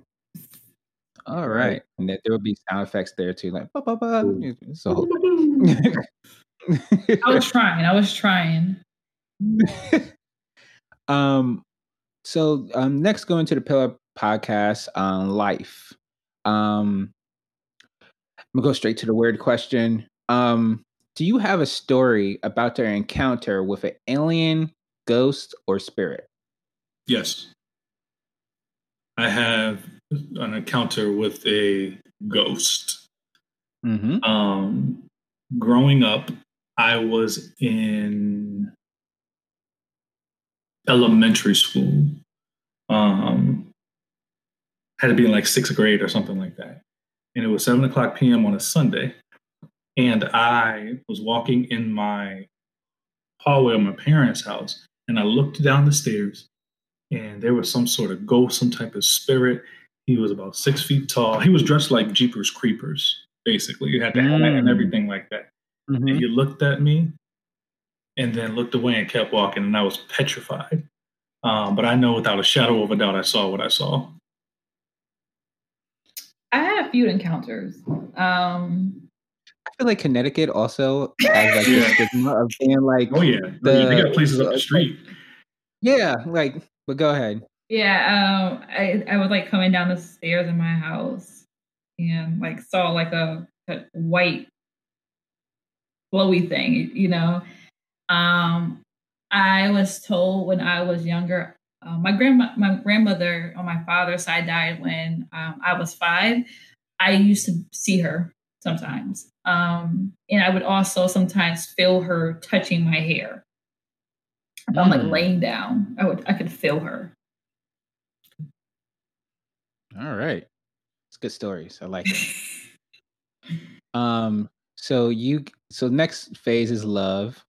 All right, and that there will be sound effects there too, like ba ba ba. So I was trying. I was trying. um, so um, next going to the Pillar Podcast on life. Um, I'm gonna go straight to the weird question. Um, do you have a story about their encounter with an alien, ghost, or spirit? Yes. I have an encounter with a ghost. Mm-hmm. Um, growing up, I was in elementary school. Um, had to be in like sixth grade or something like that. And it was seven o'clock p.m. on a Sunday. And I was walking in my hallway of my parents' house, and I looked down the stairs, and there was some sort of ghost, some type of spirit. He was about six feet tall. He was dressed like Jeepers Creepers, basically. He had the mm. hat and everything like that. Mm-hmm. And he looked at me and then looked away and kept walking, and I was petrified. Um, but I know without a shadow of a doubt I saw what I saw. I had a few encounters. Um, I feel like Connecticut also has like yeah. the stigma of being like oh yeah, the, they got places up the street. Yeah, like but go ahead. Yeah, um, I I was like coming down the stairs in my house and like saw like a, a white flowy thing, you know. Um, I was told when I was younger, uh, my grandma, my grandmother on my father's side died when um, I was five. I used to see her sometimes, um, and I would also sometimes feel her touching my hair. If I'm like mm. laying down, I would I could feel her. All right. It's good stories. I like it. um, so you so next phase is love.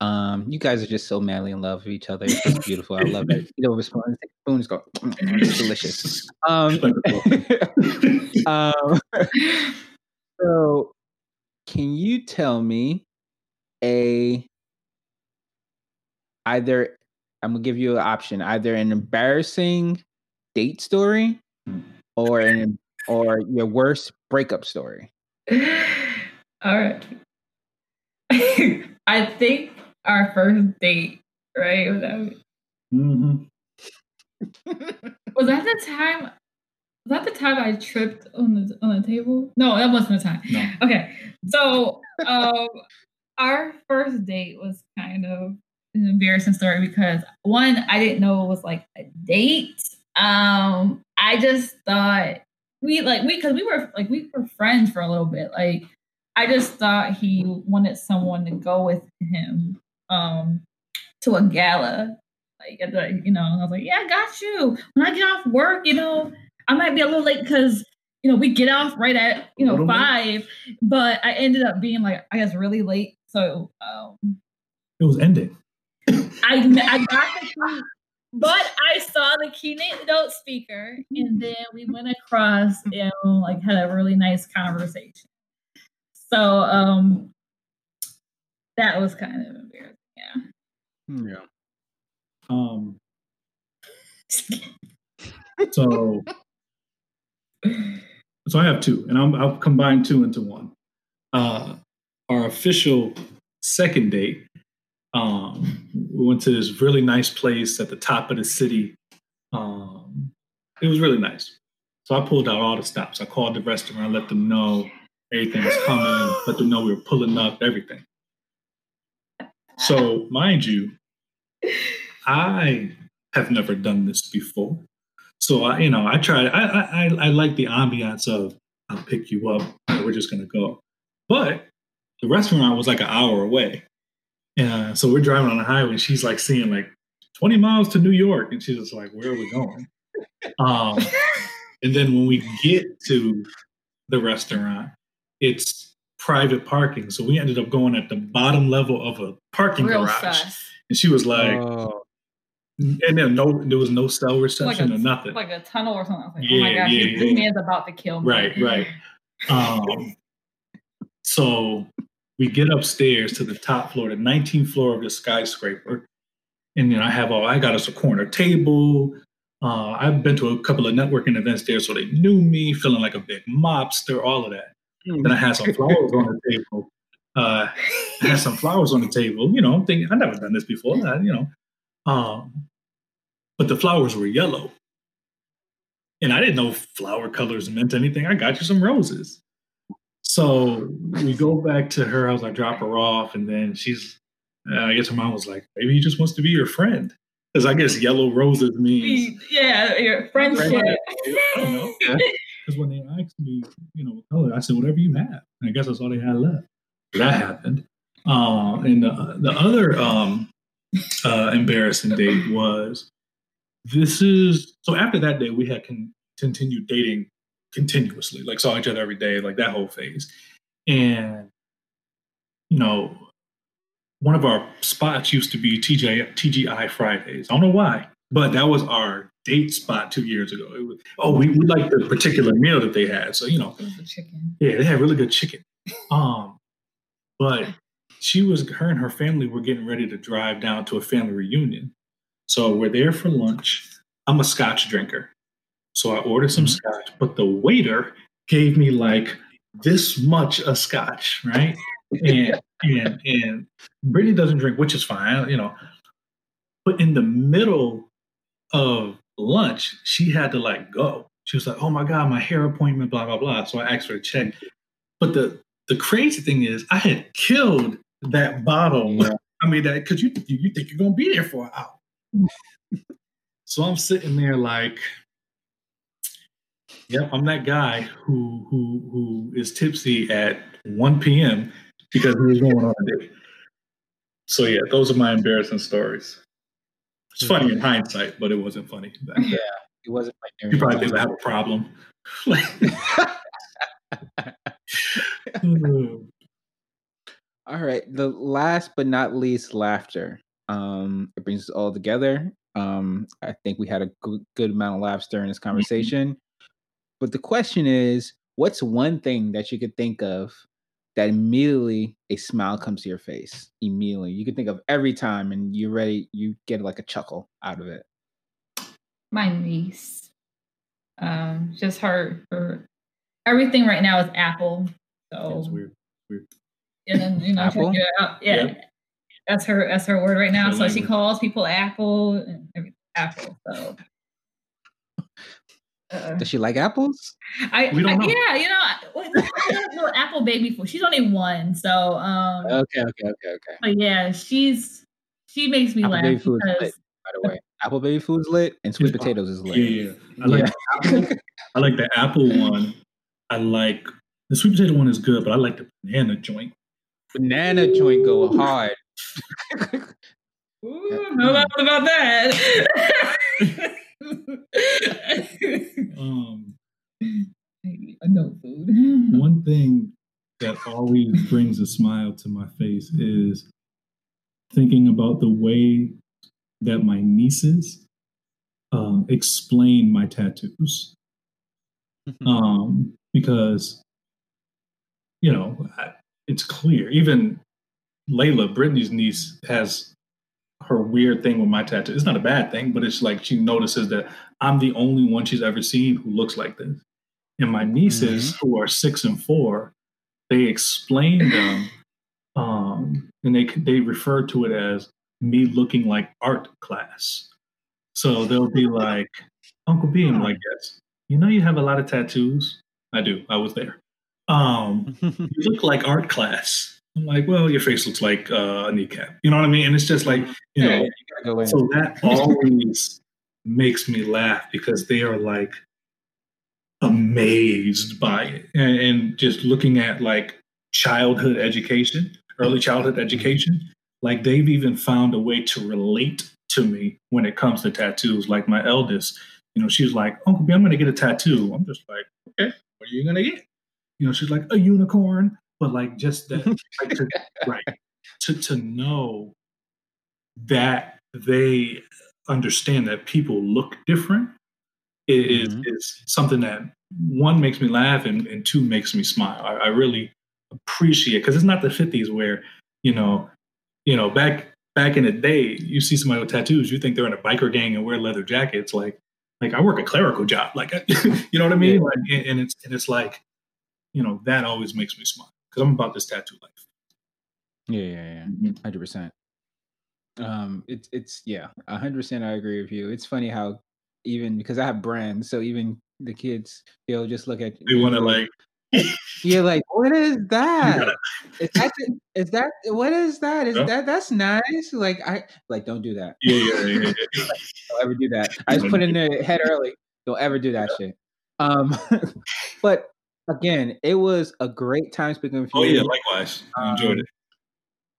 Um, you guys are just so madly in love with each other. It's just beautiful. I love it. You know, respond, take a spoon, go, mm, it's delicious. Um, um, so can you tell me a either I'm gonna give you an option, either an embarrassing date story or an or your worst breakup story? All right. I think our first date, right? Was that, mm-hmm. was that the time? Was that the time I tripped on the on the table? No, that wasn't the time. No. Okay, so um, our first date was kind of an embarrassing story because one, I didn't know it was like a date. Um, I just thought we like we because we were like we were friends for a little bit. Like I just thought he wanted someone to go with him um to a gala. Like at the you know, I was like, yeah, I got you. When I get off work, you know, I might be a little late because you know we get off right at you know five, but I ended up being like I guess really late. So um, it was ending. I I got the key, but I saw the keynote speaker, and then we went across and like had a really nice conversation. So um, that was kind of embarrassing. Yeah. Hmm, yeah. Um. so. So I have two, and i will combine two into one. Uh, our official second date um, we went to this really nice place at the top of the city. Um, it was really nice. So I pulled out all the stops. I called the restaurant, let them know everything was coming, let them know we were pulling up, everything. So, mind you, I have never done this before. So I, you know, I tried. I I I like the ambiance of I'll pick you up. We're just gonna go. But the restaurant was like an hour away. And so we're driving on the highway, and she's like seeing like 20 miles to New York, and she's just like, "Where are we going?" Um, and then when we get to the restaurant, it's private parking, so we ended up going at the bottom level of a parking Real garage. Fast. And she was like, oh. and then no, there was no cell reception like a, or nothing, like a tunnel or something. Like, yeah, oh my gosh, yeah, this yeah. man's about to kill me. Right, right. Um, so we get upstairs to the top floor, the 19th floor of the skyscraper. And then I have all, I got us a corner table. Uh, I've been to a couple of networking events there, so they knew me, feeling like a big mobster, all of that. Mm. Then I had some flowers on the table. Uh, I had some flowers on the table. You know, I'm thinking, I've never done this before. I, you know, um, but the flowers were yellow. And I didn't know flower colors meant anything. I got you some roses. So we go back to her house. I drop her off, and then she's. Uh, I guess her mom was like, maybe he just wants to be your friend, because I guess yellow roses means yeah, your friendship. I don't know. Because when they asked me, you know, color, I said whatever you have. And I guess that's all they had left. That happened. Uh, and the, the other um, uh, embarrassing date was this is so after that day we had con- continued dating continuously, like saw each other every day, like that whole phase. And, you know, one of our spots used to be TJ, TGI Fridays. I don't know why, but that was our date spot two years ago. It was, oh, we, we liked the particular meal that they had. So, you know, chicken. Yeah, they had really good chicken. Um, but she was, her and her family were getting ready to drive down to a family reunion. So we're there for lunch. I'm a scotch drinker. So I ordered some mm-hmm. scotch, but the waiter gave me like this much of scotch, right? And and and Brittnee doesn't drink, which is fine, you know. But in the middle of lunch, she had to like go. She was like, "Oh my god, my hair appointment, blah blah blah." So I asked her to check. But the the crazy thing is, I had killed that bottle. Yeah. I mean, that because you you think you're gonna be there for an hour. so I'm sitting there like, "Yep, I'm that guy who who who is tipsy at 1 p.m. because he was going on a date." So yeah, those are my embarrassing stories. It's funny in hindsight, but it wasn't funny. then. Yeah, it wasn't. You probably didn't have a problem. all right. The last but not least, laughter. Um, it brings us all together. Um, I think we had a good, good amount of laughs during this mm-hmm. conversation. But the question is, what's one thing that you could think of that immediately a smile comes to your face? Immediately, you can think of every time, and you're ready. You get like a chuckle out of it. My niece, um, just her, her everything right now is Apple. So it's weird. Weird. And then you know, Apple? Yeah, yep. that's her. That's her word right now. So she calls people Apple and Apple. So. Uh, Does she like apples? I, we don't I, know. yeah, you know, no apple baby food. She's only one, so um. Okay, okay, okay, okay. But yeah, she's she makes me apple laugh baby because. Lit, by the way, apple baby food's lit and sweet potatoes is lit. Yeah, yeah. I like yeah. Apple, I like the apple one. I like the sweet potato one is good, but I like the banana joint. Banana joint go hard. Ooh, no doubt about that. um, no food. One thing that always brings a smile to my face is thinking about the way that my nieces um, explain my tattoos. um, because you know it's clear. Even Layla, Brittnee's niece, has her weird thing with my tattoo. It's not a bad thing, but it's like she notices that I'm the only one she's ever seen who looks like this. And my nieces, mm-hmm. who are six and four, they explain them, um, and they they refer to it as me looking like art class. So they'll be like, Uncle Beam, like, yes, you know, you have a lot of tattoos. I do. I was there. Um, you look like art class. I'm like, well, your face looks like uh, a kneecap. You know what I mean? And it's just like, you know, you go so that always makes me laugh because they are like amazed by it. And, and just looking at like childhood education, early childhood mm-hmm. education, like they've even found a way to relate to me when it comes to tattoos. Like my eldest, you know, she's like, Uncle B, I'm going to get a tattoo. I'm just like, okay, what are you going to get? You know, she's like a unicorn, but like just that, like to, right, to to know that they understand that people look different is mm-hmm. is something that one makes me laugh and, and two makes me smile. I, I really appreciate because it's not the 50s where you know you know back back in the day you see somebody with tattoos you think they're in a biker gang and wear leather jackets like like I work a clerical job, like you know what I mean. Yeah. Like, and it's and it's like, you know, that always makes me smile because I'm about this tattoo life. Yeah, yeah, yeah, 100 mm-hmm. percent. Um, it's it's yeah, hundred percent. I agree with you. It's funny how even because I have brands, so even the kids they'll just look at. They want to like you're like, what is that? Is that is that what is that? Is that that's nice? Like I like don't do that. Yeah, yeah, yeah. yeah. don't ever do that. I just put in the head early. Don't ever do that shit. Um, but again, it was a great time speaking with you. Oh yeah, likewise. I enjoyed um, it.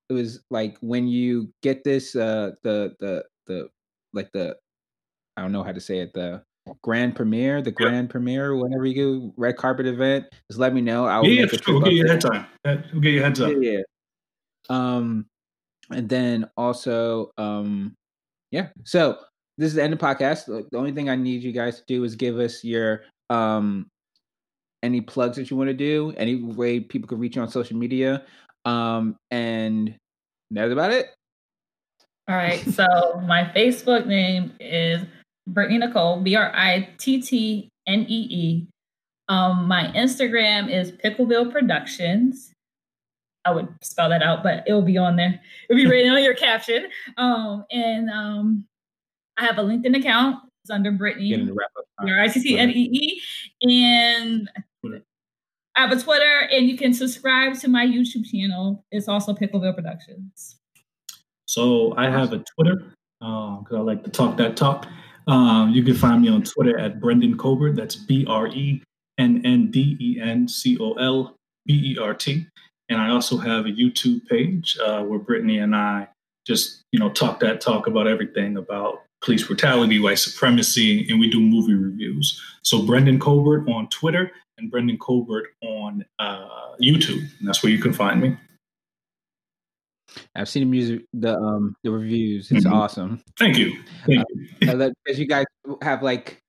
It was like when you get this, uh, the the the like the I don't know how to say it the grand premiere, the grand yep. premiere, whenever you go red carpet event, just let me know. I'll yeah, yeah, sure. we'll get you head time. We'll get your heads up. Yeah, yeah. Um, and then also, um, yeah. So this is the end of the podcast. The only thing I need you guys to do is give us your um any plugs that you want to do, any way people can reach you on social media. Um, and that's about it. All right. So my Facebook name is Brittnee Nicole, B R I T T N E E. Um, my Instagram is Pickleville Productions. I would spell that out, but it will be on there. It'll be written on your caption. Um, and um, I have a LinkedIn account, It's under Brittnee. R I T T N E E. And I have a Twitter, and you can subscribe to my YouTube channel. It's also Pickleville Productions. So I have a Twitter because uh, I like to talk that talk. Um, you can find me on Twitter at Brennden Colbert. That's B R E N N D E N C O L B E R T. And I also have a YouTube page uh, where Brittnee and I just you know talk that talk about everything about police brutality, white supremacy, and we do movie reviews. So Brennden Colbert on Twitter and Brennden Colbert on uh, YouTube, and that's where you can find me. I've seen the music, the um, the reviews. It's mm-hmm. awesome. Thank you. Thank uh, you. Because you guys have like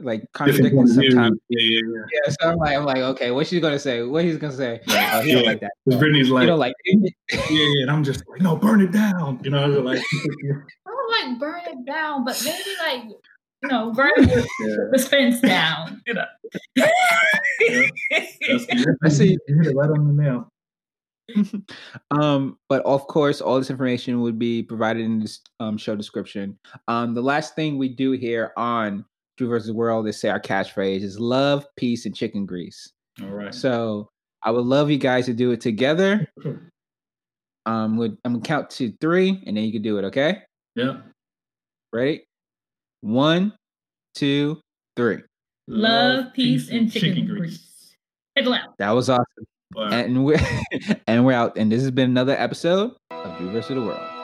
like contradicting sometimes. Yeah, yeah, yeah. yeah, so I'm like, I'm like, okay, what's she gonna say? What he's gonna say? Oh, he yeah. don't like that. Because Brittnee's like, you don't like yeah, yeah, and I'm just like, no, burn it down. You know, like, I don't like burn it down, but maybe like, you know, burn the, yeah. the fence down. You know. yeah. I see. You hit it right on the nail. um, but of course, all this information would be provided in this um, show description. Um, the last thing we do here on Drew versus the World they say our catchphrase is love, peace, and chicken grease. All right. So I would love you guys to do it together. um, I'm gonna count to three, and then you can do it. Okay? Yeah. Ready? One, two, three. Love, peace, and chicken, chicken grease. grease. That was awesome. Wow. And we're and we're out. And this has been another episode of Drew versus the World.